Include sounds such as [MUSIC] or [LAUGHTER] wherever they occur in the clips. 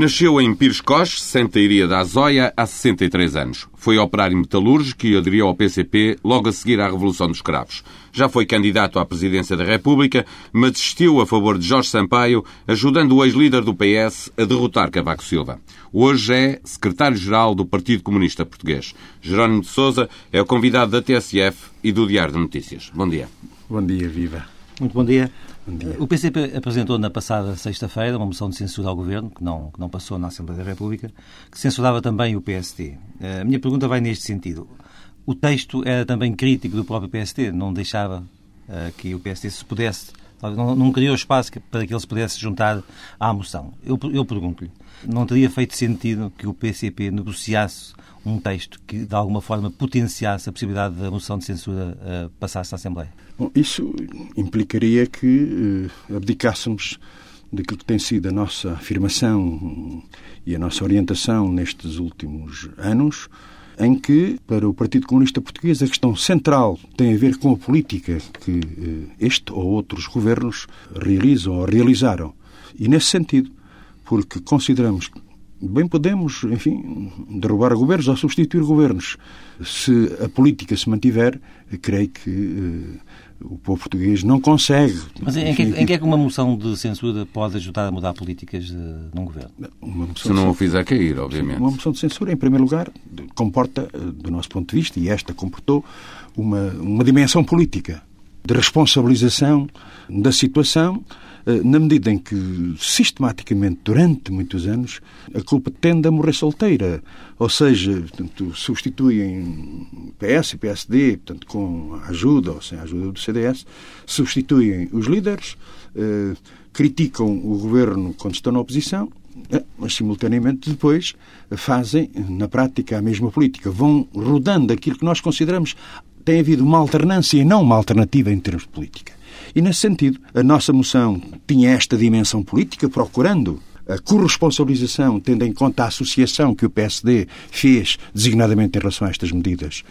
Nasceu em Pires Coche, Santa Iria da Azóia, há 63 anos. Foi operário metalúrgico e aderiu ao PCP logo a seguir à Revolução dos Cravos. Já foi candidato à presidência da República, mas desistiu a favor de Jorge Sampaio, ajudando o ex-líder do PS a derrotar Cavaco Silva. Hoje é secretário-geral do Partido Comunista Português. Jerónimo de Sousa é o convidado da TSF e do Diário de Notícias. Bom dia. Bom dia, viva. Muito bom dia. O PCP apresentou na passada sexta-feira uma moção de censura ao Governo, que não, que não passou na Assembleia da República, que censurava também o PST. A minha pergunta vai neste sentido. O texto era também crítico do próprio PST, não deixava uh, que o PST se pudesse, não, não criou espaço para que ele se pudesse juntar à moção. Eu, eu pergunto-lhe, não teria feito sentido que o PCP negociasse um texto que, de alguma forma, potenciasse a possibilidade da moção de censura uh, passasse à Assembleia? Bom, isso implicaria que uh, abdicássemos daquilo que tem sido a nossa afirmação e a nossa orientação nestes últimos anos, em que, para o Partido Comunista Português, a questão central tem a ver com a política que uh, este ou outros governos realizam ou realizaram. E, nesse sentido, porque consideramos bem podemos, enfim, derrubar governos ou substituir governos. Se a política se mantiver, creio que uh, o povo português não consegue. Mas em, que, em que é que uma moção de censura pode ajudar a mudar políticas de, de um governo? Se não o fizer cair, obviamente. Uma moção de censura, em primeiro lugar, comporta, eh, do nosso ponto de vista, e esta comportou, uma, uma dimensão política de responsabilização da situação eh, na medida em que, sistematicamente, durante muitos anos, a culpa tende a morrer solteira. Ou seja, portanto, substituem PS e PSD, portanto, com a ajuda ou sem a ajuda do CDS, substituem os líderes, eh, criticam o governo quando estão na oposição, eh, mas simultaneamente depois fazem, na prática, a mesma política. Vão rodando aquilo que nós consideramos tem havido uma alternância e não uma alternativa em termos de política. E, nesse sentido, a nossa moção tinha esta dimensão política, procurando a corresponsabilização, tendo em conta a associação que o PSD fez, designadamente em relação a estas medidas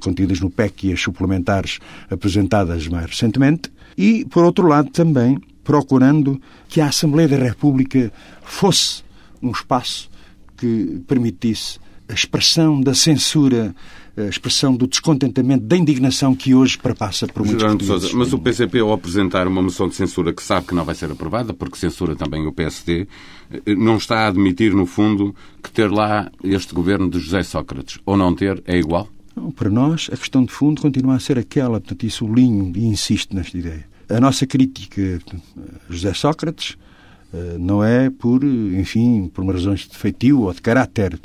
contidas no PEC e as suplementares apresentadas mais recentemente, e, por outro lado, também procurando que a Assembleia da República fosse um espaço que permitisse a expressão da censura expressão do descontentamento, da indignação que hoje perpassa por muitos Gerardo Sousa, Mas o PCP, ao apresentar uma moção de censura que sabe que não vai ser aprovada, porque censura também o PSD, eh, não está a admitir, no fundo, que ter lá este governo de José Sócrates, ou não ter, é igual? Não, para nós, a questão de fundo continua a ser aquela, portanto, isso o linho e insisto nesta ideia. A nossa crítica a José Sócrates eh, não é por, enfim, por razões de feitio ou de caráter.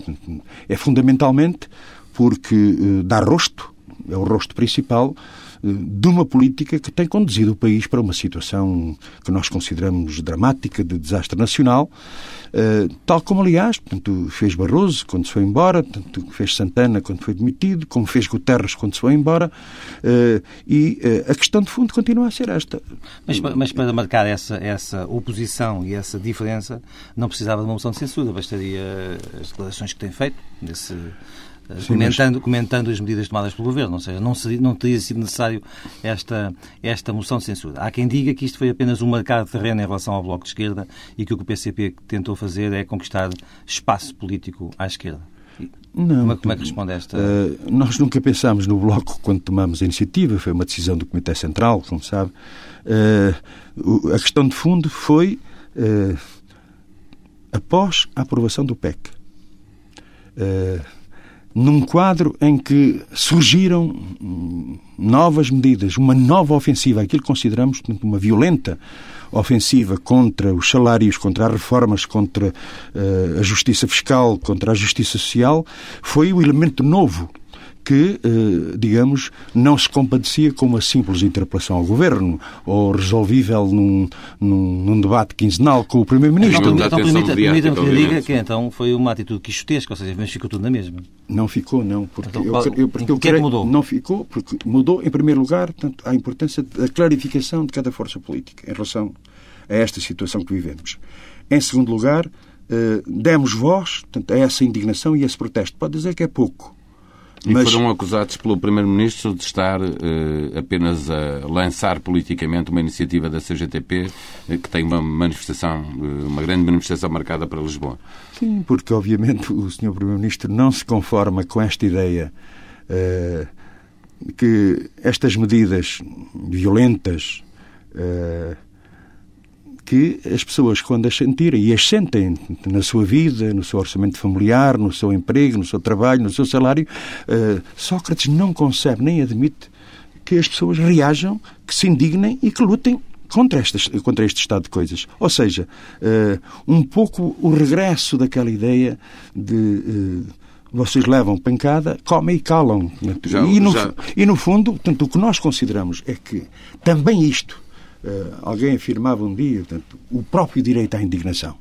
É fundamentalmente porque eh, dá rosto, é o rosto principal, eh, de uma política que tem conduzido o país para uma situação que nós consideramos dramática, de desastre nacional, eh, tal como, aliás, portanto, fez Barroso quando se foi embora, portanto, fez Santana quando foi demitido, como fez Guterres quando se foi embora, e a questão de fundo continua a ser esta. Mas, mas para marcar essa, essa oposição e essa diferença, não precisava de uma moção de censura, bastaria as declarações que tem feito nesse Sim, comentando, mas... comentando as medidas tomadas pelo Governo. Ou seja, não, seria, não teria sido necessário esta, esta moção de censura. Há quem diga que isto foi apenas um marcar de terreno em relação ao Bloco de Esquerda e que o que o PCP tentou fazer é conquistar espaço político à esquerda. Não, como, é, como é que responde a esta? Uh, nós nunca pensámos no Bloco quando tomamos a iniciativa, foi uma decisão do Comitê Central, como sabe. Uh, a questão de fundo foi uh, após a aprovação do PEC. Num quadro em que surgiram novas medidas, uma nova ofensiva, aquilo que consideramos uma violenta ofensiva contra os salários, contra as reformas, contra uh, a justiça fiscal, contra a justiça social, foi o elemento novo que, eh, digamos, não se compadecia com uma simples interpelação ao Governo ou resolvível num, num, num debate quinzenal com o Primeiro-Ministro. Então, então permita-me que lhe diga que então foi uma atitude quixotesca, ou seja, mas ficou tudo na mesma. Não ficou, não. Porque então, eu, eu, porque eu que é que mudou? Não ficou, porque mudou, em primeiro lugar, portanto, a importância da clarificação de cada força política em relação a esta situação que vivemos. Em segundo lugar, eh, demos voz portanto, a essa indignação e a esse protesto. Pode dizer que é pouco E Mas... foram acusados pelo Primeiro-Ministro de estar uh, apenas a lançar politicamente uma iniciativa da CGTP uh, que tem uma manifestação, uh, uma grande manifestação marcada para Lisboa. Sim, porque obviamente o Sr. Primeiro-Ministro não se conforma com esta ideia que estas medidas violentas que as pessoas, quando as sentirem e as sentem na sua vida, no seu orçamento familiar, no seu emprego, no seu trabalho, no seu salário, uh, Sócrates não concebe nem admite que as pessoas reajam, que se indignem e que lutem contra, estas, contra este estado de coisas. Ou seja, uh, um pouco o regresso daquela ideia de. Uh, vocês levam pancada, comem e calam. Já, e, no, já... e, no fundo, tanto o que nós consideramos é que também isto alguém afirmava um dia, portanto, o próprio direito à indignação.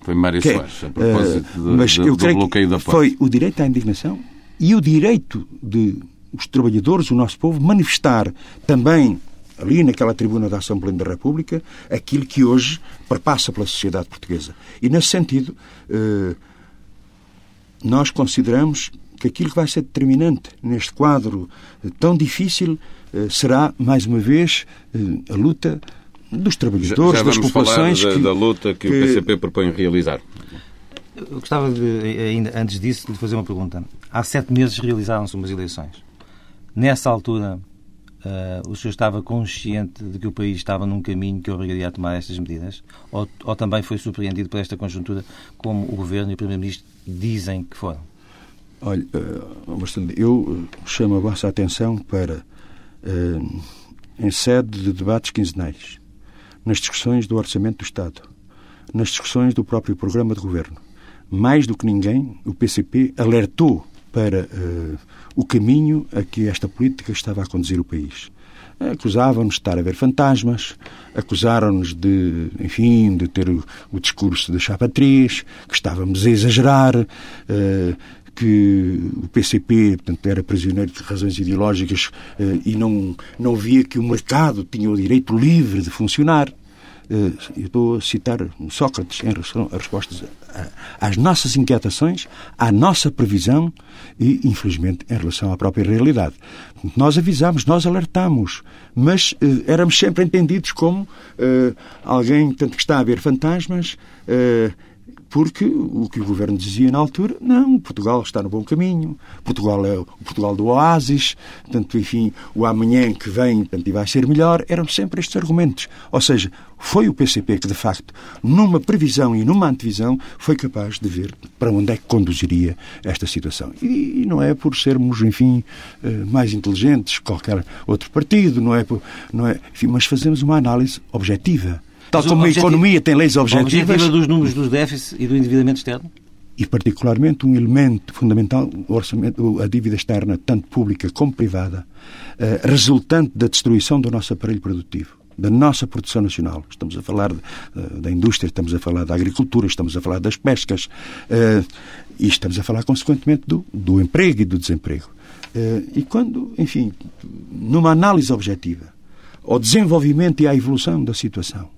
Foi Mário que, Soares, a propósito uh, mas do, do bloqueio da Foi o direito à indignação e o direito de os trabalhadores, o nosso povo, manifestar também ali naquela tribuna da Assembleia da República aquilo que hoje perpassa pela sociedade portuguesa. E nesse sentido, uh, nós consideramos que aquilo que vai ser determinante neste quadro tão difícil eh, será, mais uma vez, eh, a luta dos trabalhadores, já, já das populações. Da, que, da luta que, que, o PCP propõe realizar. Eu gostava, de, ainda antes disso, de fazer uma pergunta. Há sete meses realizaram-se umas eleições. Nessa altura, uh, o senhor estava consciente de que o país estava num caminho que obrigaria a tomar estas medidas? Ou, ou também foi surpreendido por esta conjuntura, como o Governo e o Primeiro-Ministro dizem que foram? Olha, uh, eu chamo a vossa atenção para uh, em sede de debates quinzenais, nas discussões do Orçamento do Estado, nas discussões do próprio programa de governo. Mais do que ninguém, o PCP alertou para uh, o caminho a que esta política estava a conduzir o país. Acusavam-nos de estar a ver fantasmas, acusaram-nos de, enfim, de ter o, discurso da chapa 3, que estávamos a exagerar, uh, que o PCP portanto, era prisioneiro de razões ideológicas eh, e não, não via que o mercado tinha o direito livre de funcionar. Eh, eu estou a citar Sócrates em relação às respostas às nossas inquietações, à nossa previsão e, infelizmente, em relação à própria realidade. Nós avisámos, nós alertámos, mas eh, éramos sempre entendidos como eh, alguém tanto que está a ver fantasmas, eh, porque o que o governo dizia na altura, não, Portugal está no bom caminho, Portugal é o Portugal do oásis, portanto, enfim, o amanhã que vem portanto, e vai ser melhor, eram sempre estes argumentos. Ou seja, foi o PCP que, de facto, numa previsão e numa antevisão, foi capaz de ver para onde é que conduziria esta situação. E, não é por sermos, enfim, eh, mais inteligentes que qualquer outro partido, não é, por, não é enfim, mas fazemos uma análise objetiva Tal como a economia tem leis objetivas. Objetiva dos números dos déficits e do endividamento externo? E, particularmente, um elemento fundamental, o orçamento, a dívida externa, tanto pública como privada, eh, resultante da destruição do nosso aparelho produtivo da nossa produção nacional. Estamos a falar de, uh, da indústria, estamos a falar da agricultura, estamos a falar das pescas uh, e estamos a falar, consequentemente, do, do emprego e do desemprego. Uh, e quando, enfim, numa análise objetiva ao desenvolvimento e à evolução da situação,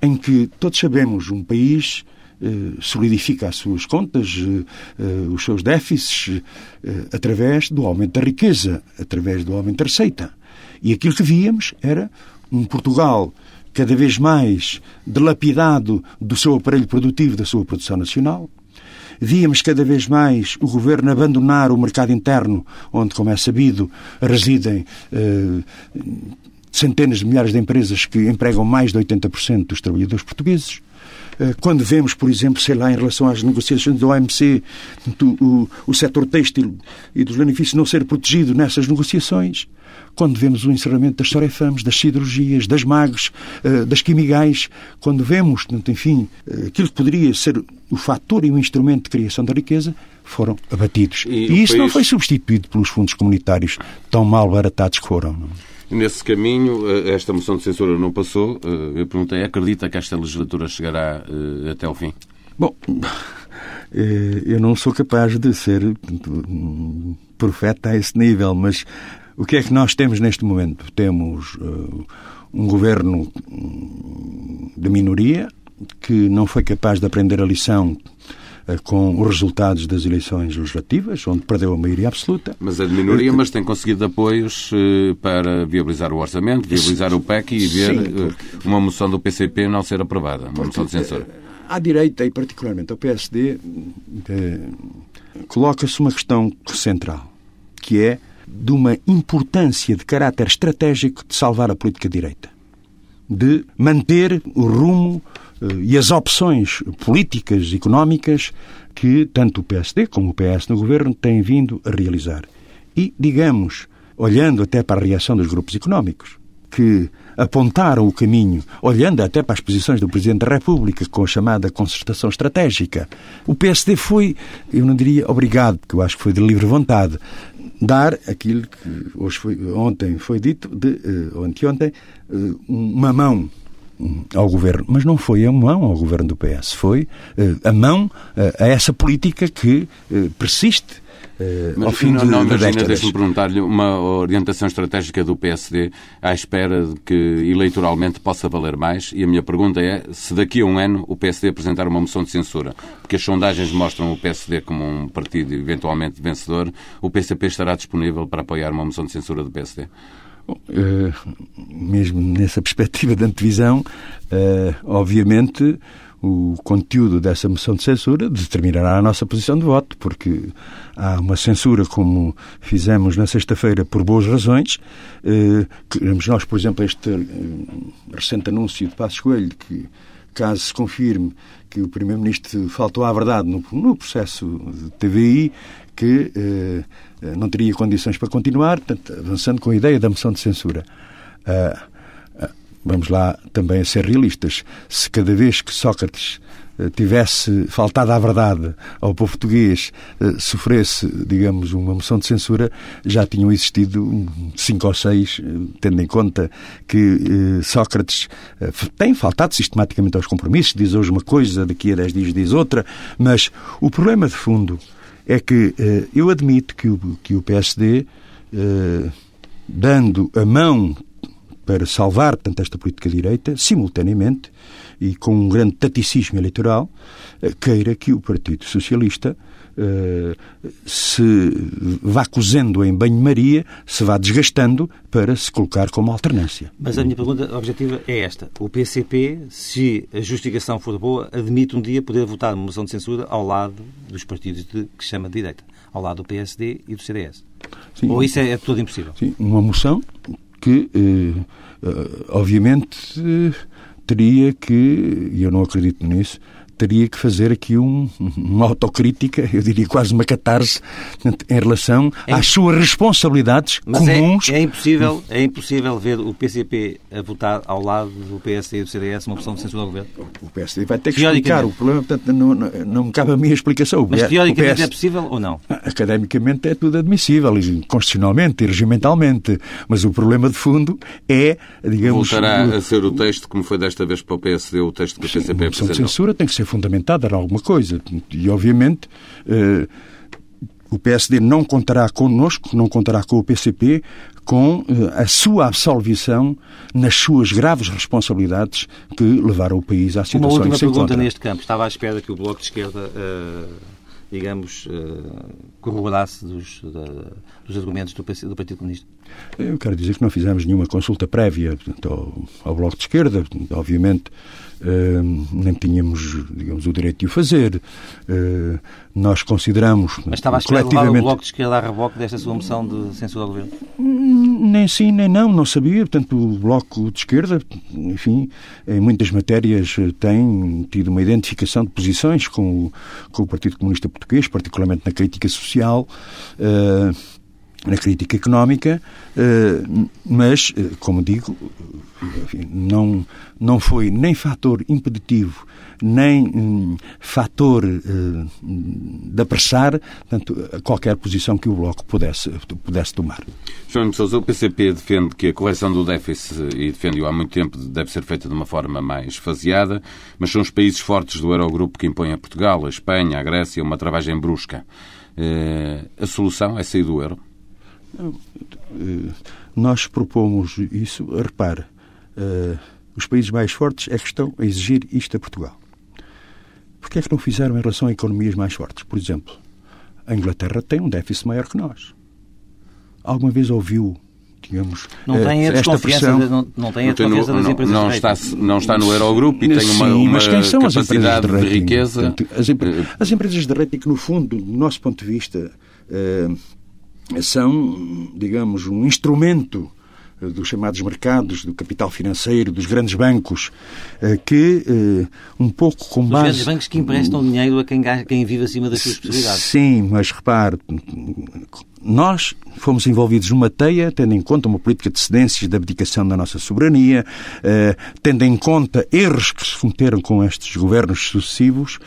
em que todos sabemos um país eh, solidifica as suas contas, eh, eh, os seus déficits, através do aumento da riqueza, através do aumento da receita. E aquilo que víamos era um Portugal cada vez mais dilapidado do seu aparelho produtivo, da sua produção nacional. Víamos cada vez mais o governo abandonar o mercado interno, onde, como é sabido, residem centenas de milhares de empresas que empregam mais de 80% dos trabalhadores portugueses. Eh, quando vemos, por exemplo, sei lá, em relação às negociações do OMC, o, o setor têxtil e dos benefícios não ser protegido nessas negociações, quando vemos o encerramento das Sorefames, das siderurgias, das magos, eh, das quimigais, quando vemos, enfim, eh, aquilo que poderia ser o fator e o instrumento de criação da riqueza, foram abatidos. E, e isso país... não foi substituído pelos fundos comunitários tão mal baratados que foram. Não? Nesse caminho, eh, esta moção de censura não passou. Eh, eu perguntei, acredita que esta legislatura chegará eh, até ao fim? Bom, eu não sou capaz de ser profeta a esse nível, mas o que é que nós temos neste momento? Temos um governo hum, de minoria que não foi capaz de aprender a lição com os resultados das eleições legislativas, onde perdeu a maioria absoluta. Mas é de minoria, mas tem conseguido apoios para viabilizar o orçamento, viabilizar o PEC e ver Sim, uma moção do PCP não ser aprovada, uma moção de censura. À direita, e particularmente ao PSD, coloca-se uma questão central, que é de uma importância de caráter estratégico de salvar a política direita, de manter o rumo eh, e as opções políticas, económicas que tanto o PSD como o PS no governo têm vindo a realizar. E, digamos, olhando até para a reação dos grupos económicos, que apontaram o caminho, olhando até para as posições do Presidente da República com a chamada concertação estratégica, o PSD foi, eu não diria obrigado, porque eu acho que foi de livre vontade, dar aquilo que hoje foi, ontem foi dito, de, uh, ou anteontem, uh, uma mão ao governo, mas não foi a mão ao governo do PS, foi uh, a mão a essa política que persiste mas, ao fim não, de, não imagina, deixe-me perguntar-lhe, uma orientação estratégica do PSD à espera de que eleitoralmente possa valer mais? E a minha pergunta é se daqui a um ano o PSD apresentar uma moção de censura, porque as sondagens mostram o PSD como um partido eventualmente vencedor, o PCP estará disponível para apoiar uma moção de censura do PSD? Bom, uh, mesmo nessa perspectiva de antevisão, uh, obviamente o conteúdo dessa moção de censura determinará a nossa posição de voto, porque há uma censura, como fizemos na sexta-feira, por boas razões. Eh, queremos nós, por exemplo, este eh, recente anúncio de Passos Coelho, que caso se confirme que o Primeiro-Ministro faltou à verdade no, processo de TVI, que eh, não teria condições para continuar, portanto, avançando com a ideia da moção de censura. Uh, vamos lá também a ser realistas, se cada vez que Sócrates eh, tivesse faltado à verdade ao povo português, eh, sofresse, digamos, uma moção de censura, já tinham existido cinco ou seis, eh, tendo em conta que Sócrates tem faltado sistematicamente aos compromissos, diz hoje uma coisa, daqui a dez dias diz outra, mas o problema de fundo é que eu admito que o, que o PSD, dando a mão para salvar, portanto, esta política direita, simultaneamente, e com um grande taticismo eleitoral, eh, queira que o Partido Socialista se vá cozendo em banho-maria, se vá desgastando para se colocar como alternância. Mas a minha pergunta objetiva é esta. O PCP, se a justificação for boa, admite um dia poder votar uma moção de censura ao lado dos partidos de, que se chama de direita, ao lado do PSD e do CDS. Sim, Ou isso é, é tudo impossível? Sim, uma moção que, eh, eh, obviamente, teria que, e eu não acredito nisso, teria que fazer aqui um, [LAUGHS] uma autocrítica, eu diria quase uma catarse, em relação é, às suas responsabilidades mas é- comuns. É, é, impossível, é impossível ver o PCP a votar ao lado do PSD e do CDS uma opção de censura ao governo? O PSD vai ter que explicar o problema, portanto não, não, não me cabe a minha explicação. Mas teoricamente PS, é possível ou não? Academicamente é tudo admissível, constitucionalmente e regimentalmente, mas o problema de fundo é, digamos... Voltará o, a ser o texto, como foi desta vez para o PSD, o texto que o PCP apresentou? A de censura tem que ser fundamentada em alguma coisa. E, obviamente, eh, o PSD não contará connosco, não contará com o PCP, com eh, a sua absolvição nas suas graves responsabilidades que levaram o país à situação Uma última que se pergunta encontra. neste campo. Estava à espera que o Bloco de Esquerda, uh, digamos, uh, corroborasse dos, da, dos argumentos do, do, Partido Comunista. Eu quero dizer que não fizemos nenhuma consulta prévia portanto, ao, ao Bloco de Esquerda. Obviamente, Uh, nem tínhamos, digamos, o direito de o fazer. Uh, nós consideramos. Mas estava a colectivamente... o Bloco de Esquerda a reboque desta sua moção de censura ao governo? Hum, nem sim, nem não, não sabia. Portanto, o Bloco de Esquerda, enfim, em muitas matérias tem tido uma identificação de posições com o, com o Partido Comunista Português, particularmente na crítica social. Uh, na crítica económica, eh, mas, eh, como digo, enfim, não, não foi nem fator impeditivo, nem um, fator de apressar portanto, qualquer posição que o Bloco pudesse, pudesse tomar. João Sousa, o PCP defende que a correção do déficit, e defende-o há muito tempo, deve ser feita de uma forma mais faseada, mas são os países fortes do Eurogrupo que impõem a Portugal, a Espanha, a Grécia, uma travagem brusca. A solução é sair do euro? Eh, nós propomos isso, repare, uh, os países mais fortes é que estão a exigir isto a Portugal. Porque porque é que não fizeram em relação a economias mais fortes? Por exemplo, a Inglaterra tem um déficit maior que nós. Alguma vez ouviu digamos, não tem a esta pressão. não, não tem a desconfiança das empresas não, está, não está no Eurogrupo e tem uma, Sim, uma capacidade de, de, riqueza. As, as, empresas de rating, no fundo, do nosso ponto de vista, eh, são, digamos, um instrumento dos chamados mercados, do capital financeiro, dos grandes bancos, eh, que eh, um pouco com base... Os grandes bancos que emprestam dinheiro a quem, quem vive acima das suas possibilidades. Sim, mas repare, nós fomos envolvidos numa teia, tendo em conta uma política de cedências de abdicação da nossa soberania, eh, tendo em conta erros que se cometeram com estes governos sucessivos,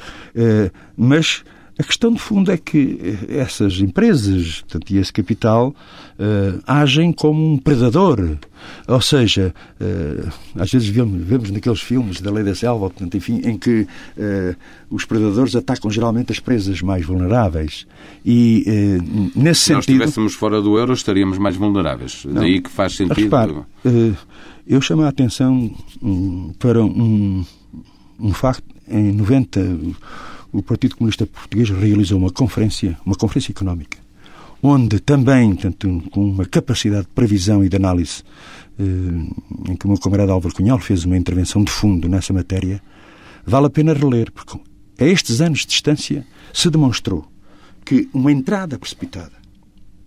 mas a questão de fundo é que eh, essas empresas portanto, e esse capital uh, agem como um predador. Ou seja, uh, às vezes vemos, vemos, naqueles filmes da Lei da Selva, portanto, enfim, em que uh, os predadores atacam geralmente as presas mais vulneráveis. E nesse Se sentido. Se nós estivéssemos fora do euro, estaríamos mais vulneráveis. Não, Daí que faz sentido. Repare, eu chamo a atenção um, para um, um facto. Em 90 o Partido Comunista Português realizou uma conferência, uma conferência económica, onde também, tanto, com uma capacidade de previsão e de análise, eh, em que o meu camarada Álvaro Cunhal fez uma intervenção de fundo nessa matéria, vale a pena reler, porque a estes anos de distância se demonstrou que uma entrada precipitada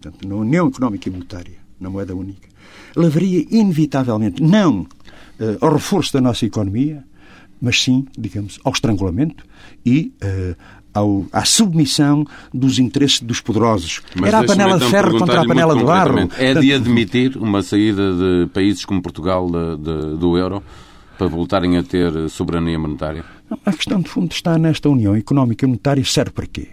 portanto, na União Económica e Monetária, na moeda única, levaria inevitavelmente não eh, ao reforço da nossa economia, mas sim, digamos, ao estrangulamento e uh, ao, à submissão dos interesses dos poderosos. Mas Era a panela de ferro contra a panela de barro. É de admitir uma saída de países como Portugal de, de, do euro para voltarem a ter soberania monetária? a questão de fundo está nesta União Económica e Monetária. Serve para quê?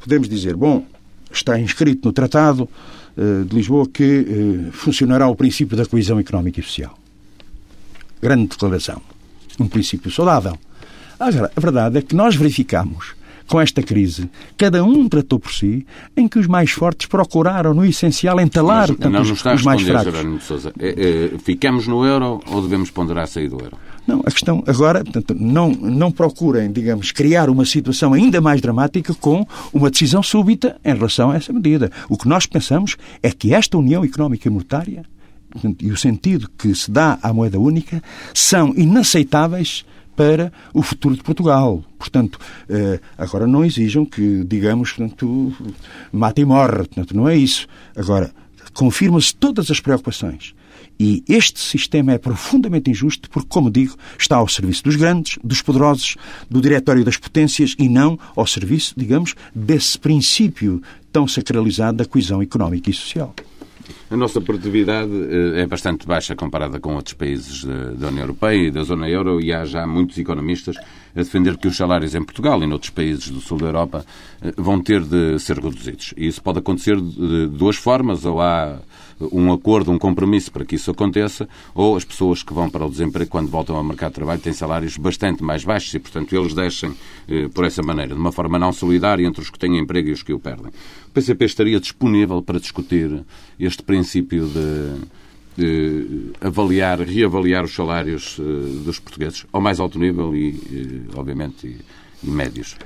Podemos dizer, bom, está inscrito no Tratado uh, de Lisboa que uh, funcionará o princípio da coesão económica e social. Grande declaração um princípio saudável. Agora, a verdade é que nós verificamos com esta crise, cada um tratou por si, em que os mais fortes procuraram, no essencial, entalar Mas, não, os, está os mais fracos. De Sousa. É, é, ficamos no euro ou devemos ponderar sair do euro? Não, a questão agora, portanto, não, não procurem, digamos, criar uma situação ainda mais dramática com uma decisão súbita em relação a essa medida. O que nós pensamos é que esta União Económica e Monetária e o sentido que se dá à moeda única são inaceitáveis para o futuro de Portugal. Portanto, eh, agora não exijam que, digamos, portanto, mata e morre. Portanto, não é isso. Agora, confirmam-se todas as preocupações. E este sistema é profundamente injusto porque, como digo, está ao serviço dos grandes, dos poderosos, do diretório das potências e não ao serviço, digamos, desse princípio tão sacralizado da coesão económica e social. A nossa produtividade eh, é bastante baixa comparada com outros países da União Europeia e da zona euro e há já muitos economistas a defender que os salários em Portugal e noutros países do sul da Europa eh, vão ter de ser reduzidos. E isso pode acontecer de duas formas, ou há um acordo, um compromisso para que isso aconteça, ou as pessoas que vão para o desemprego quando voltam ao mercado de trabalho têm salários bastante mais baixos e, portanto, eles deixem eh, por essa maneira, de uma forma não solidária entre os que têm emprego e os que o perdem. O PCP estaria disponível para discutir este princípio de avaliar, reavaliar os salários uh, dos portugueses ao mais alto nível e, uh, obviamente, e, e, médios.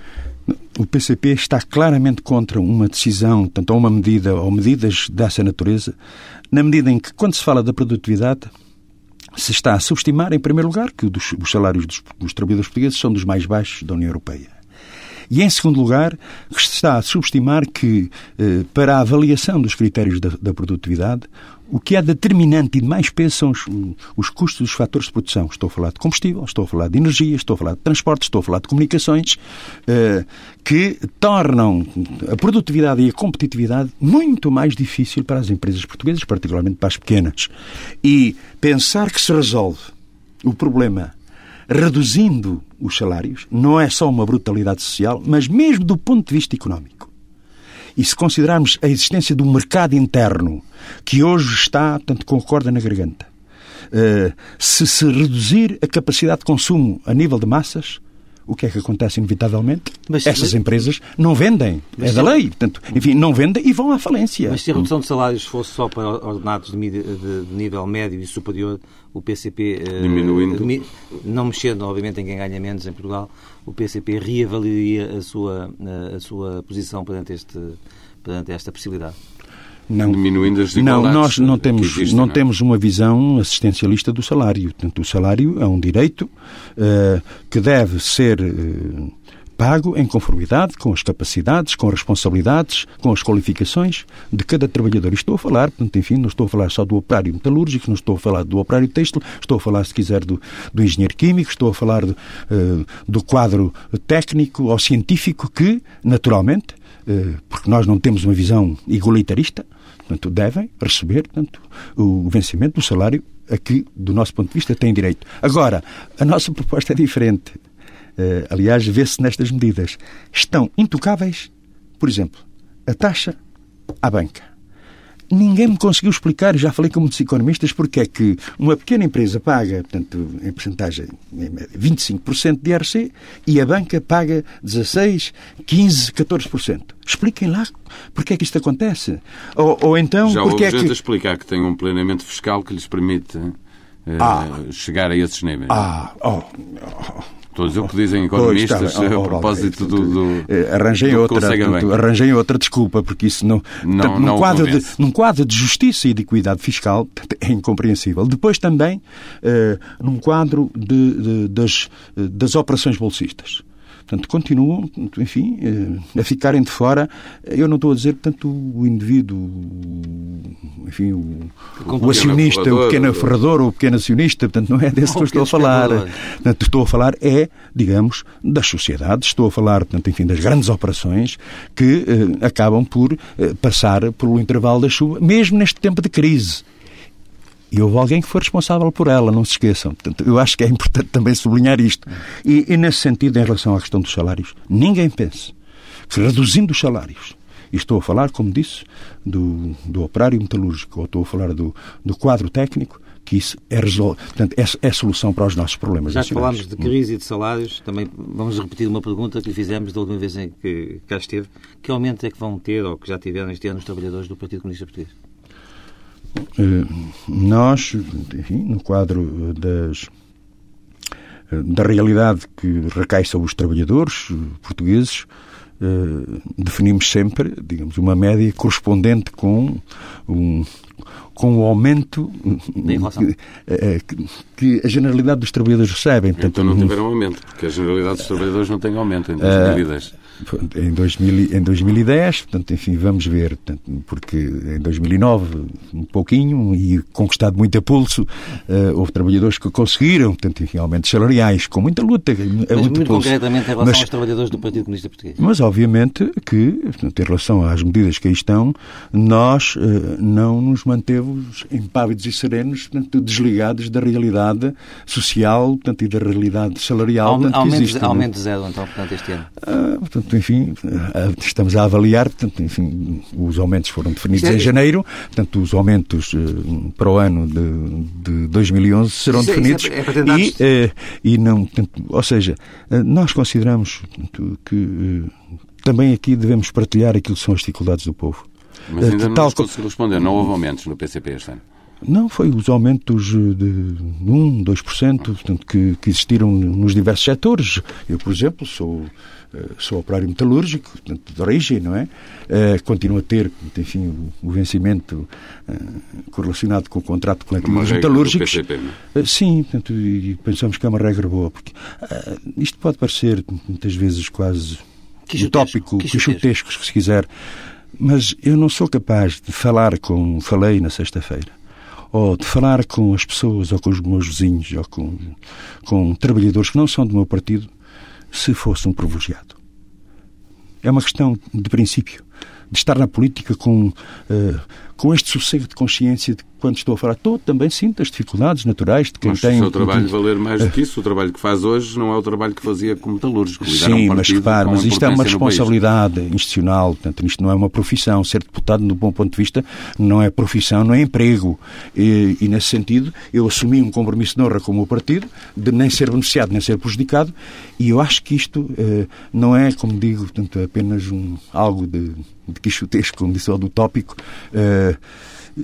O PCP está claramente contra uma decisão, tanto a uma medida ou medidas dessa natureza, na medida em que, quando se fala da produtividade, se está a subestimar, em primeiro lugar, que os salários dos, dos trabalhadores portugueses são dos mais baixos da União Europeia. E, em segundo lugar, se está a subestimar que, eh, para a avaliação dos critérios da, da produtividade, o que é determinante e de mais peso são os, os, custos dos fatores de produção. Estou a falar de combustível, estou a falar de energia, estou a falar de transporte, estou a falar de comunicações, eh, que tornam a produtividade e a competitividade muito mais difícil para as empresas portuguesas, particularmente para as pequenas. E pensar que se resolve o problema reduzindo os salários não é só uma brutalidade social, mas mesmo do ponto de vista económico. E se considerarmos a existência do mercado interno, que hoje está, tanto com corda na garganta, uh, se se reduzir a capacidade de consumo a nível de massas, o que é que acontece inevitavelmente? Mas, Essas empresas não vendem. É da lei. Portanto, enfim, não vendem e vão à falência. Mas se a redução de salários fosse só para ordenados de, de nível médio e superior, o PCP, eh, Diminuindo. não mexendo, obviamente, em quem ganha menos em Portugal, o PCP reavaliaria a sua, a sua posição perante, este, perante esta possibilidade não, diminuindo as. Não, nós não temos, existem, não, não é? temos uma visão assistencialista do salário. Portanto, o salário é um direito uh, que deve ser uh, pago em conformidade com as capacidades, com as responsabilidades, com as qualificações de cada trabalhador. E estou a falar, portanto, enfim, não estou a falar só do operário metalúrgico, não estou a falar do operário têxtil, estou a falar, se quiser, do, do engenheiro químico, estou a falar do, uh, do quadro técnico ou científico que, naturalmente, porque nós não temos uma visão igualitarista, Portanto, devem receber portanto, o vencimento do salário a que, do nosso ponto de vista, têm direito. Agora, a nossa proposta é diferente. Uh, aliás, vê-se nestas medidas. Estão intocáveis, por exemplo, a taxa à banca ninguém me conseguiu explicar, já falei com muitos economistas, porque é que uma pequena empresa paga, portanto, em porcentagem, 25% de IRC e a banca paga 16, 15, 14%. Expliquem lá porque é que isto acontece. Ou, ou então, já porque é que... explicar que tem um planeamento fiscal que lhes permite eh, ah, chegar a esses níveis. Ah, oh, oh. Todos o que dizem economistas pois, oh, a propósito do, do, eh, arranjem do outra, arranjem outra desculpa, porque isso não, não, portanto, num, não quadro de, num quadro de justiça e de equidade fiscal é incompreensível. Depois também uh, num quadro de, de, das, das operações bolsistas. Portanto, continuam, enfim, eh, a ficarem de fora. Eu não estou a dizer, portanto, o indivíduo, enfim, o, o acionista, o pequeno ferrador ou o pequeno acionista, portanto, não é [LAUGHS] desse que eu estou a falar. Portanto, estou a falar é, digamos, das sociedades, estou a falar, portanto, enfim, das grandes operações que eh, acabam por eh, passar pelo intervalo da chuva, mesmo neste tempo de crise. E houve alguém que foi responsável por ela, não se esqueçam. Portanto, eu acho que é importante [LAUGHS] também sublinhar isto. E, e nesse sentido, em relação à questão dos salários, ninguém pense que reduzindo os salários, e estou a falar, como disse, do, do operário metalúrgico, ou estou a falar do, do quadro técnico, que isso é, resol... Portanto, é, é solução para os nossos problemas. Já falámos de crise e de salários, também vamos repetir uma pergunta que lhe fizemos da última vez em que cá esteve. Que aumento é que vão ter, ou que já tiveram este ano, os trabalhadores do Partido Comunista Português? Eh, nós, enfim, no quadro das, da realidade que recai sobre os trabalhadores portugueses, eh, definimos sempre, digamos, uma média correspondente com um, com o aumento que, eh, que, a generalidade dos trabalhadores recebem. Portanto, então não tiveram aumento, porque a generalidade dos trabalhadores não tem aumento em 2010 em, 2000, em 2010, portanto, enfim, vamos ver, portanto, porque em 2009 um pouquinho e conquistado muito a pulso, uh, houve trabalhadores que conseguiram, portanto, enfim, aumentos salariais, com muita luta, mas muito, pulso. concretamente em relação mas, aos trabalhadores do Partido Comunista Português. Mas, obviamente, que, portanto, em relação às medidas que aí estão, nós uh, não nos mantemos impávidos e serenos, portanto, desligados da realidade social, portanto, e da realidade salarial, Aume, portanto, aumento, existe. Aumento zero, então, portanto, este ano? Uh, portanto, portanto, enfim, estamos a avaliar, portanto, enfim, os aumentos foram definidos em janeiro, portanto, os aumentos uh, para o ano de, de 2011 serão isso, definidos isso é, é e, uh, e não, portanto, ou seja, uh, nós consideramos portanto, que também aqui devemos partilhar aquilo que são as dificuldades do povo. Mas ainda não tal... conseguiu responder, não houve aumentos no PCP este ano? Não, foi os aumentos de 1, 2% portanto, que, que existiram nos diversos setores. Eu, por exemplo, sou eh, sou operário metalúrgico, portanto, de origem, não é? Uh, continuo a ter, enfim, o, o vencimento uh, correlacionado com o contrato coletivo dos metalúrgicos. PCP, uh, sim, portanto, e pensamos que é uma regra boa, porque isto pode parecer muitas vezes quase utópico, quixotesco, se quiser, mas eu não sou capaz de falar com, falei na sexta-feira, ou de falar com as pessoas, ou com os meus vizinhos, ou com, com trabalhadores que não são do meu partido, se fosse um privilegiado. É uma questão de princípio, de estar na política com, uh, com este sossego de consciência de que quando estou a falar, estou, também sinto as dificuldades naturais de quem mas tem... Mas o seu trabalho de... valer mais do que isso, o [LAUGHS] trabalho que faz hoje não é o trabalho que fazia como metalúrgico. Sim, um mas claro, mas isto é uma responsabilidade institucional, portanto, isto não é uma profissão. Ser deputado, do bom ponto de vista, não é profissão, não é emprego. E, e nesse sentido, eu assumi um compromisso de honra com o meu partido, de nem ser beneficiado, nem ser prejudicado, e eu acho que isto eh, não é, como digo, portanto, apenas um, algo de, de quixotesco, como disse o do tópico, eh,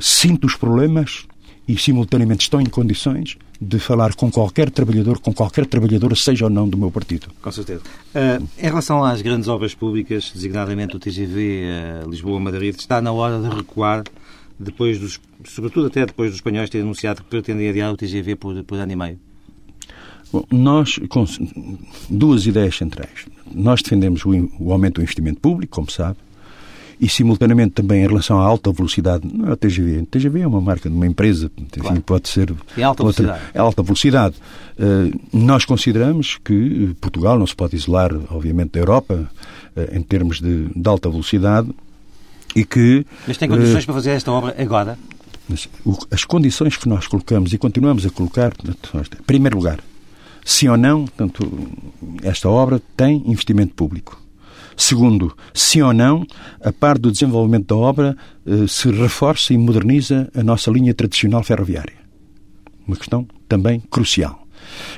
sinto os problemas e, simultaneamente, estou em condições de falar com qualquer trabalhador, com qualquer trabalhadora, seja ou não do meu partido. Com certeza. Uh, em relação às grandes obras públicas, designadamente o TGV uh, Lisboa-Madrid, está na hora de recuar, depois dos, sobretudo até depois dos espanhóis terem anunciado que pretendem adiar o TGV por, por ano e meio? Bom, nós, com duas ideias centrais. Nós defendemos o, o aumento do investimento público, como sabe, e simultaneamente também em relação à alta velocidade, não é a TGV, a TGV é uma marca de uma empresa, enfim, claro. pode ser é alta outra, velocidade. É alta velocidade. Uh, nós consideramos que Portugal não se pode isolar, obviamente, da Europa uh, em termos de, de, alta velocidade e que... Mas tem condições uh, para fazer esta obra agora? As condições que nós colocamos e continuamos a colocar, em primeiro lugar, se ou não, portanto, esta obra tem investimento público. Segundo, se ou não, a par do desenvolvimento da obra, eh, se reforça e moderniza a nossa linha tradicional ferroviária. Uma questão também crucial.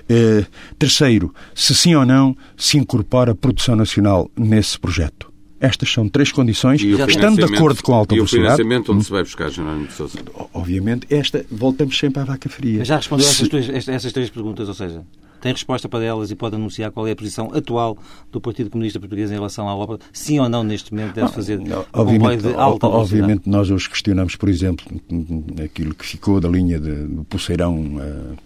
Eh, terceiro, se sim ou não se incorpora a produção nacional nesse projeto. Estas são três condições, estando de acordo com a alta velocidade. E o financiamento onde se vai buscar, Jerónimo de Sousa? Obviamente, esta, voltamos sempre à vaca fria. Mas já respondeu se... essas, essas três perguntas, ou seja, tem resposta para elas e pode anunciar qual é a posição atual do Partido Comunista Português em relação à obra? Sim ou não, neste momento, deve fazer não, obviamente, de alta Obviamente, nós hoje questionamos, por exemplo, aquilo que ficou da linha de, do Pulseirão, uh,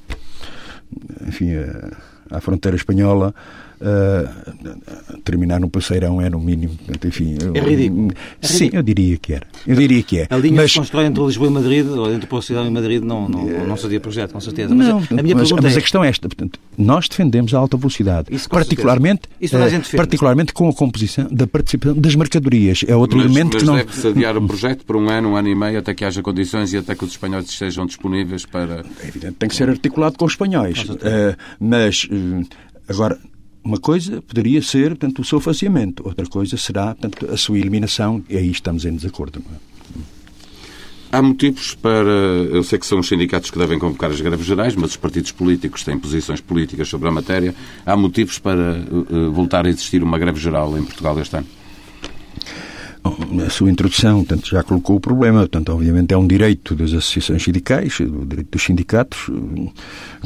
enfim, uh, à fronteira espanhola, Uh, terminar no passeirão é no mínimo. Enfim, é ridículo. É sim, eu diria que era. Eu diria que é. A linha mas... que se constrói entre Lisboa e Madrid, ou entre Portugal e Madrid, não, não, não seria projeto, com certeza. Mas, não, a minha mas, mas é... a questão é esta. Portanto, nós defendemos a alta velocidade. Isso, particularmente, Isso uh, particularmente com a composição da participação das mercadorias. É outro mas, elemento mas que não. deve-se adiar o projeto por um ano, um ano e meio, até que haja condições e até que os espanhóis estejam disponíveis para. É evidente, tem que ser articulado com os espanhóis. Uh, mas, uh, agora uma coisa poderia ser, portanto, o seu faziamento, outra coisa será, portanto, a sua eliminação, e aí estamos em desacordo. É? Há motivos para. Eu sei que são os sindicatos que devem convocar as greves gerais, mas os partidos políticos têm posições políticas sobre a matéria. Há motivos para uh, voltar a existir uma greve geral em Portugal este ano? A sua introdução portanto, já colocou o problema. Portanto, obviamente, é um direito das associações sindicais, o direito dos sindicatos,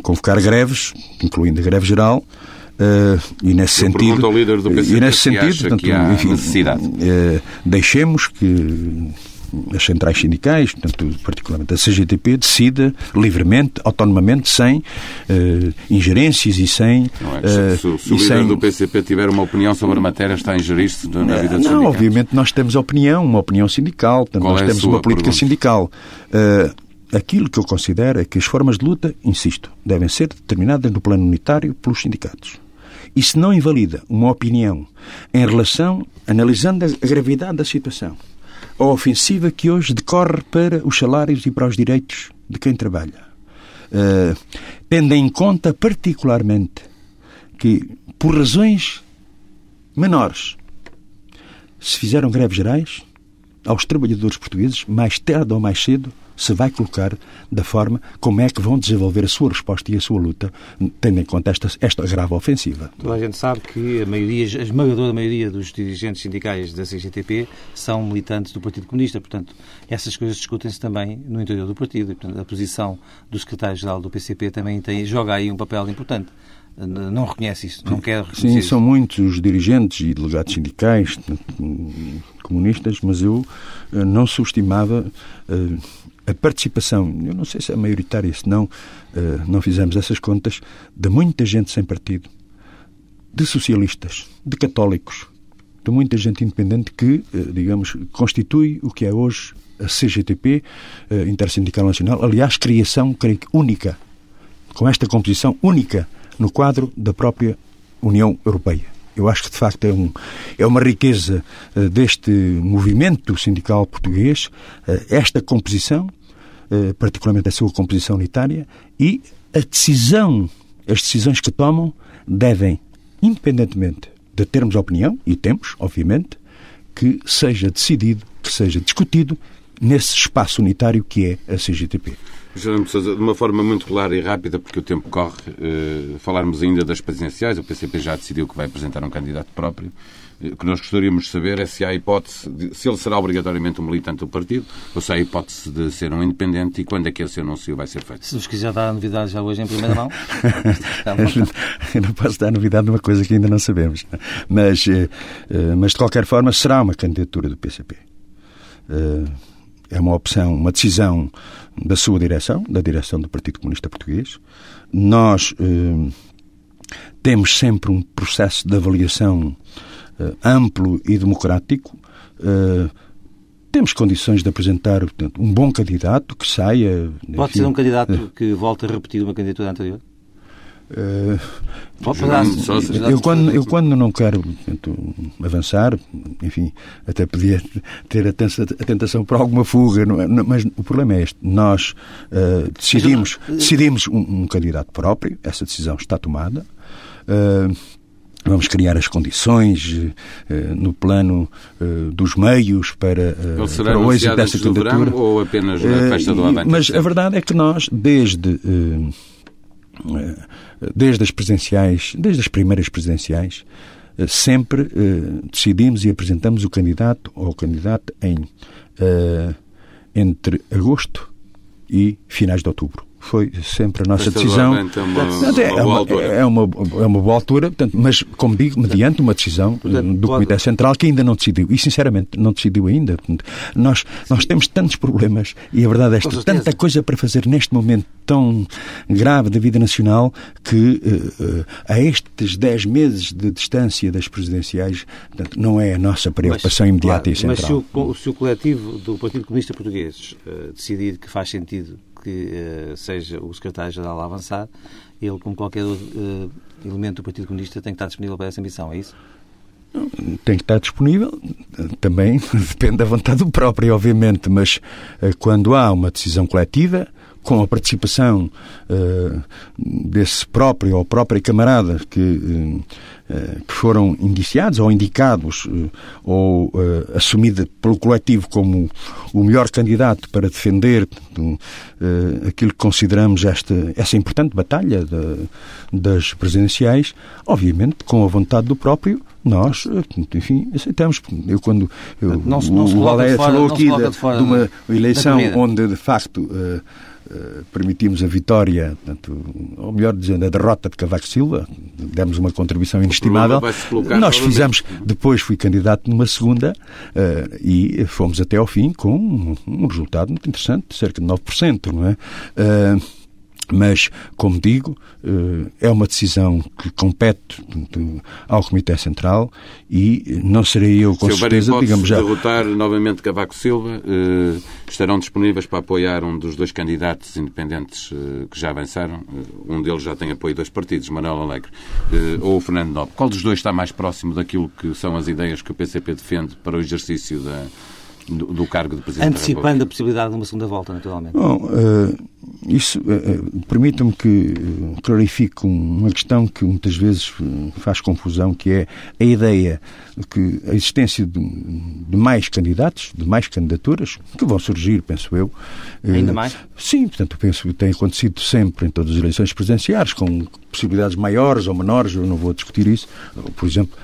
convocar greves, incluindo a greve geral, Uh, e nesse Eu sentido, ao líder do PCP e nesse sentido, portanto, enfim, necessidade. Uh, deixemos que as centrais sindicais, portanto, particularmente a CGTP, decida livremente, autonomamente, sem uh, ingerências e sem. É, se, se, se o líder sem... do PCP tiver uma opinião sobre a matéria, está a ingerir-se na vida dos Não, obviamente nós temos opinião, uma opinião sindical, portanto, Qual nós é temos uma política pergunta? sindical. Uh, aquilo que eu considero é que as formas de luta, insisto, devem ser determinadas no plano unitário pelos sindicatos. Isso não invalida uma opinião em relação, analisando a gravidade da situação, a ofensiva que hoje decorre para os salários e para os direitos de quem trabalha. Uh, tendo em conta particularmente que, por razões menores, se fizeram greves gerais aos trabalhadores portugueses, mais tarde ou mais cedo, se vai colocar da forma como é que vão desenvolver a sua resposta e a sua luta, tendo em conta esta, esta grave ofensiva. Toda a gente sabe que a maioria, a esmagadora maioria dos dirigentes sindicais da CGTP são militantes do Partido Comunista, portanto, essas coisas discutem-se também no interior do partido. E, portanto, a posição do secretário-geral do PCP também tem, joga aí um papel importante. Não reconhece isso, não quer reconhecer Sim, são muitos os dirigentes e delegados sindicais comunistas, mas eu eh, não subestimava eh, a participação, eu não sei se é maioritária, se não, eh, não fizemos essas contas, de muita gente sem partido, de socialistas, de católicos, de muita gente independente que, digamos, constitui o que é hoje CGTP, a Intersindical Nacional, aliás, criação, creio que única, com esta composição única no quadro da própria União Europeia. Eu acho que, de facto, é, um, é uma riqueza uh, deste movimento sindical português, uh, esta composição, particularmente a sua composição unitária, e a decisão, as decisões que tomam devem, independentemente de termos opinião, e temos, obviamente, que seja decidido, que seja discutido nesse espaço unitário que é a CGTP. de uma forma muito clara e rápida, porque o tempo corre, eh, falarmos ainda das presidenciais. O PCP já decidiu que vai apresentar um candidato próprio. Eh, o que nós gostaríamos de saber é se há hipótese, de, se ele será obrigatoriamente um militante do partido ou se há hipótese de ser um independente e quando é que esse anúncio vai ser feito. Se nos quiser dar a novidade já hoje em primeira mão. [LAUGHS] Eu não posso dar novidade numa coisa que ainda não sabemos. É? Mas, eh, mas de qualquer forma, será uma candidatura do PCP é uma opção, uma decisão da sua direção, da direção do Partido Comunista Português. Nós eh, temos sempre um processo de avaliação eh, amplo e democrático. Eh, temos condições de apresentar portanto, um bom candidato que saia. Pode enfim, ser um candidato eh, que volte a repetir uma candidatura anterior? Uh, eu, quando, eu quando não quero portanto, avançar, enfim, até podia ter a tentação por alguma fuga, é? mas o problema é este. Nós uh, decidimos, decidimos um, um, candidato próprio, essa decisão está tomada. Uh, vamos criar as condições no plano dos meios para, para o êxito dessa candidatura. ou apenas na festa do Avante? Mas a verdade é que nós, desde desde as presenciais, desde as primeiras presenciais, eh, sempre eh, decidimos e apresentamos o candidato ou candidata em eh, entre agosto e finais de outubro foi sempre a nossa decisão. É uma, é, uma, é, uma, é uma boa altura, portanto, mas, como digo, mediante uma decisão portanto, do Comitê pode... Central que ainda não decidiu. E, sinceramente, não decidiu ainda. Portanto, nós, nós temos tantos problemas e a verdade é esta, tanta coisa para fazer neste momento tão grave da vida nacional que uh, uh, a estes 10 meses de distância das presidenciais, portanto, não é a nossa preocupação mas, imediata claro, e central. Mas se o, se o coletivo do Partido Comunista Português uh, decidir que faz sentido que uh, seja o secretário-geral a avançar, ele, como qualquer uh, elemento do Partido Comunista, tem que estar disponível para essa missão, é isso? Tem que estar disponível, também [LAUGHS] depende da vontade do próprio, obviamente, mas quando há uma decisão coletiva, com a participação uh, desse próprio ou própria camarada que, uh, que foram indiciados ou indicados uh, ou assumida pelo coletivo como o melhor candidato para defender aquilo que consideramos esta, essa importante batalha das presidenciais, obviamente com a vontade do próprio nós, enfim, aceitamos. Eu quando eu, não, não o Valéria falou aqui de, de, uma eleição onde de facto uh, eh, permitimos a vitória, portanto, ou melhor dizendo, a derrota de Cavaco Silva, demos uma contribuição inestimável. Nós fizemos, depois fui candidato numa segunda uh, e fomos até ao fim com um, um, resultado muito interessante, cerca de 9%, não é? Uh, mas, como digo, eh, é uma decisão que compete ao Comitê Central e não serei eu, com Se certeza, digamos já. derrotar novamente Cavaco Silva, eh, estarão disponíveis para apoiar um dos dois candidatos independentes eh, que já avançaram. Um deles já tem apoio de dois partidos, Manuel Alegre ou o Fernando Nobre. Qual dos dois está mais próximo daquilo que são as ideias que o PCP defende para o exercício da do, do cargo de Presidente Antecipando a possibilidade de uma segunda volta, naturalmente. Bom, uh, isso uh, permita-me que clarifique uma questão que muitas vezes faz confusão, que é a ideia de que a existência de, de mais candidatos, de mais candidaturas, que vão surgir, penso eu. Ainda mais? Sim, portanto, penso que tem acontecido sempre em todas as eleições presidenciais, com possibilidades maiores ou menores, eu não vou discutir isso. Por exemplo,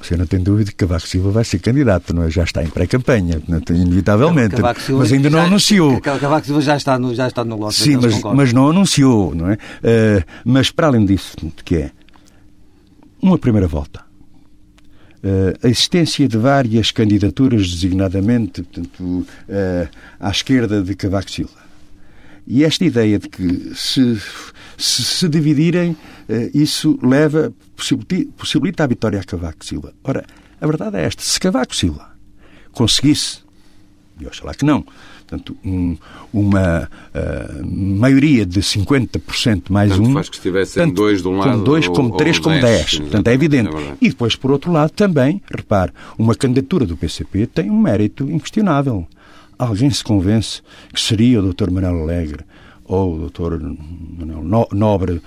você não tem dúvida que Cavaco Silva vai ser candidato, não é? Já está em pré-campanha, inevitavelmente. mas ainda não já, anunciou. Cavaco Silva já está no, já está no lote. Sim, mas, mas não anunciou, não é? Uh, mas para além disso, que é uma primeira volta. Uh, a existência de várias candidaturas, designadamente portanto, uh, à esquerda de Cavaco Silva. E esta ideia de que se se, se dividirem, isso leva, possibilita a vitória a Cavaco Silva. Ora, a verdade é esta. Se Cavaco Silva conseguisse, e oxalá que não, portanto, um, uma uh, maioria de 50% mais tanto um. faz que estivessem tanto dois de um lado. Como dois, como ou, três, ou como dez. dez. Portanto, é evidente. É e depois, por outro lado, também, repare, uma candidatura do PCP tem um mérito inquestionável. Alguém se convence que seria o Dr. Manuel Alegre ou o Dr. Manuel Nobre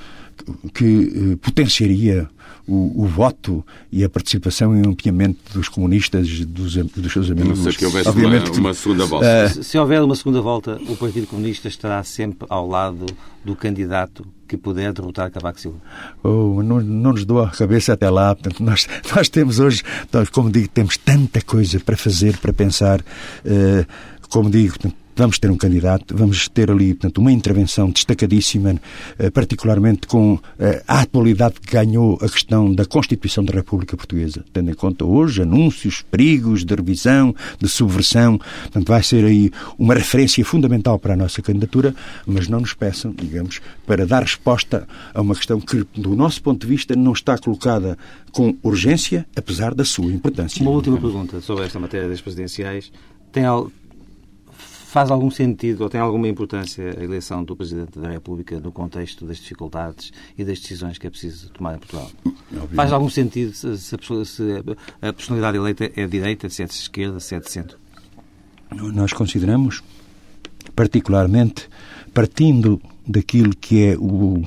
que eh, potenciaria o, o, voto e a participação e o empenhamento dos comunistas, dos, dos seus amigos. Não sei que houvesse Obviamente, uma, uma, segunda volta. Uh, se, se houver uma segunda volta, o Partido Comunista estará sempre ao lado do candidato que puder derrotar Cavaco Silva. Oh, não, não nos dou a cabeça até lá. Portanto, nós, [LAUGHS] nós temos hoje, nós, como digo, temos tanta coisa para fazer, para pensar. Uh, como digo, vamos ter um candidato, vamos ter ali, portanto, uma intervenção destacadíssima, eh, particularmente com eh, a atualidade que ganhou a questão da Constituição da República Portuguesa, tendo em conta hoje anúncios, perigos de revisão, de subversão. Portanto, vai ser aí uma referência fundamental para a nossa candidatura, mas não nos peçam, digamos, para dar resposta a uma questão que, do nosso ponto de vista, não está colocada com urgência, apesar da sua importância. Uma última pergunta sobre esta matéria das presidenciais. Tem, Faz algum sentido ou tem alguma importância a eleição do Presidente da República no contexto das dificuldades e das decisões que é preciso tomar em Portugal? Obviamente. Faz algum sentido se a, se a personalidade eleita é de direita, se é de esquerda, se é de centro? Nós consideramos, particularmente, partindo daquilo que é o,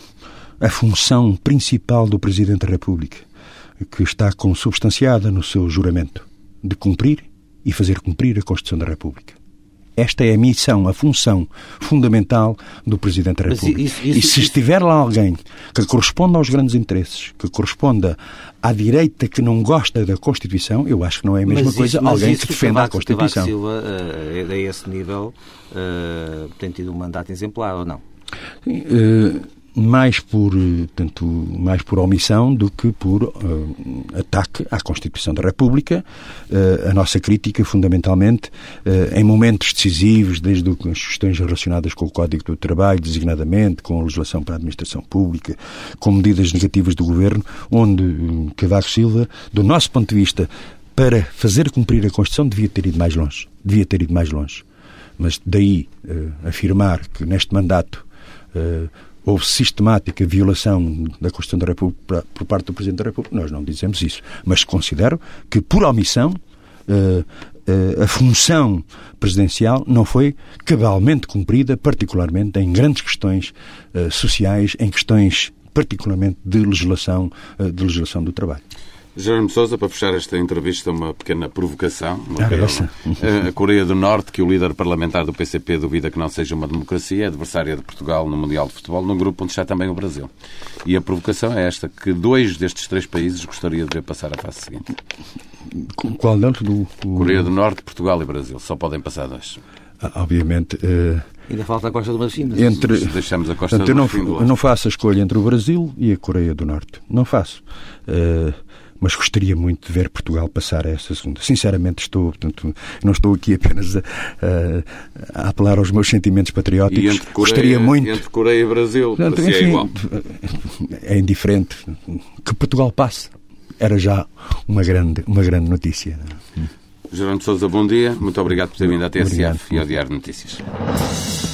a função principal do Presidente da República, que está consubstanciada no seu juramento de cumprir e fazer cumprir a Constituição da República. Esta é a missão, a função fundamental do Presidente da República. Isso, isso, e se estiver lá alguém que corresponda aos grandes interesses, que corresponda à direita que não gosta da Constituição, eu acho que não é a mesma coisa alguém que defenda a Constituição. Silva, uh, a esse nível, uh, tem tido um mandato exemplar ou não? Sim, uh, mais por, tanto, mais por omissão do que por uh, ataque à Constituição da República. Uh, a nossa crítica, fundamentalmente, uh, em momentos decisivos, desde as questões relacionadas com o Código do Trabalho, designadamente, com a legislação para a administração pública, com medidas negativas do Governo, onde Cavaco Silva, do nosso ponto de vista, para fazer cumprir a Constituição, devia ter ido mais longe. Devia ter ido mais longe. Mas daí afirmar que neste mandato houve sistemática violação da Constituição da República por parte do Presidente da República, nós não dizemos isso. Mas considero que, por omissão, eh, eh, a função presidencial não foi cabalmente cumprida, particularmente em grandes questões eh, sociais, em questões particularmente de legislação, de legislação do trabalho. Jerome Sousa, para fechar esta entrevista, uma pequena provocação. Uma ah, a Coreia do Norte, que o líder parlamentar do PCP duvida que não seja uma democracia, é adversária de Portugal no Mundial de Futebol, num grupo onde está também o Brasil. E a provocação é esta, que dois destes três países gostaria de ver passar à fase seguinte. Qual dentro do... Coreia do Norte, Portugal e Brasil. Só podem passar dois. Ah, obviamente... Uh... Ainda falta a Costa do Marfim. Entre... Deixamos a Costa Portanto, do Marfim. Eu não, não faço a escolha entre o Brasil e a Coreia do Norte. Não faço. Uh mas gostaria muito de ver Portugal passar a essa segunda. Sinceramente, estou, portanto, não estou aqui apenas a, a, apelar aos meus sentimentos patrióticos. E Coreia, gostaria muito. Entre Coreia e Brasil, portanto, é enfim, é igual. É indiferente. Que Portugal passe era já uma grande, uma grande notícia. Gerando Souza, bom dia. Muito obrigado por ter vindo à TSF obrigado. e ao Diário de Notícias.